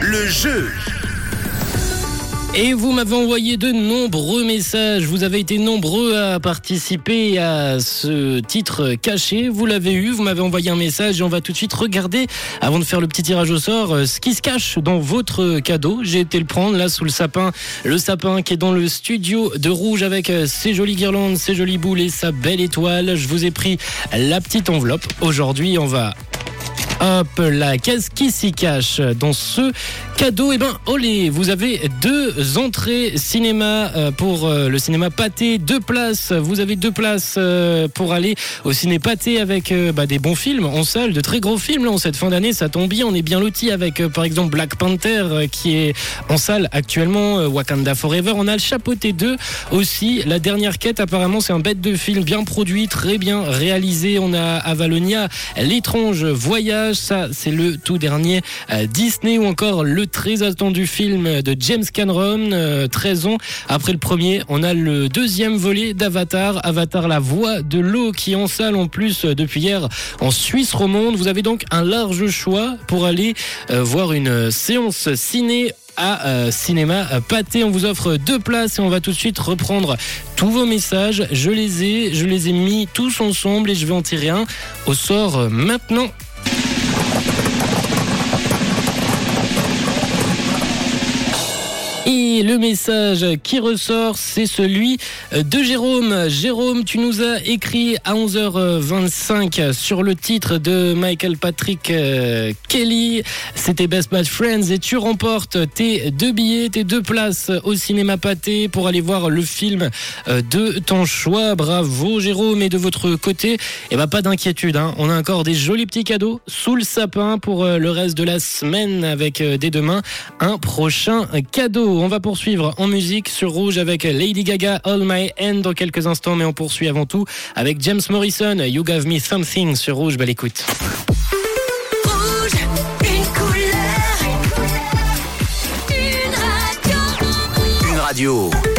Le jeu. Et vous m'avez envoyé de nombreux messages. Vous avez été nombreux à participer à ce titre caché. Vous l'avez eu. Vous m'avez envoyé un message et on va tout de suite regarder, avant de faire le petit tirage au sort, euh, ce qui se cache dans votre cadeau. J'ai été le prendre là sous le sapin. Le sapin qui est dans le studio de rouge avec euh, ses jolies guirlandes, ses jolies boules et sa belle étoile. Je vous ai pris la petite enveloppe. Aujourd'hui, on va Hop là, qu'est-ce qui s'y cache dans ce cadeau? Eh ben, olé, vous avez deux entrées cinéma euh, pour euh, le cinéma Pâté, deux places. Vous avez deux places euh, pour aller au ciné Pâté avec bah, des bons films en salle, de très gros films là, cette fin d'année. Ça tombe bien, on est bien loti avec par exemple Black Panther qui est en salle actuellement, Wakanda Forever. On a le Chapeauté 2 aussi. La dernière quête, apparemment, c'est un bête de film bien produit, très bien réalisé. On a Avalonia, l'étrange voyage ça c'est le tout dernier euh, Disney ou encore le très attendu film de James Cameron, 13 euh, ans après le premier. On a le deuxième volet d'Avatar, Avatar la voix de l'eau qui est en salle en plus euh, depuis hier en Suisse romande. Vous avez donc un large choix pour aller voir une séance ciné à Cinéma Pâté. On vous offre deux places et on va tout de suite reprendre tous vos messages. Je les ai, je les ai mis tous ensemble et je vais en tirer un au sort maintenant. Et le message qui ressort, c'est celui de Jérôme. Jérôme, tu nous as écrit à 11h25 sur le titre de Michael Patrick euh, Kelly. C'était Best Bad Friends et tu remportes tes deux billets, tes deux places au cinéma pâté pour aller voir le film euh, de ton choix. Bravo Jérôme. Et de votre côté, eh ben, pas d'inquiétude. Hein. On a encore des jolis petits cadeaux sous le sapin pour euh, le reste de la semaine avec dès demain un prochain cadeau. On va poursuivre en musique sur Rouge avec Lady Gaga, All My End dans quelques instants, mais on poursuit avant tout avec James Morrison, You Gave Me Something sur Rouge. Belle écoute. Rouge, une couleur, une radio. Une radio.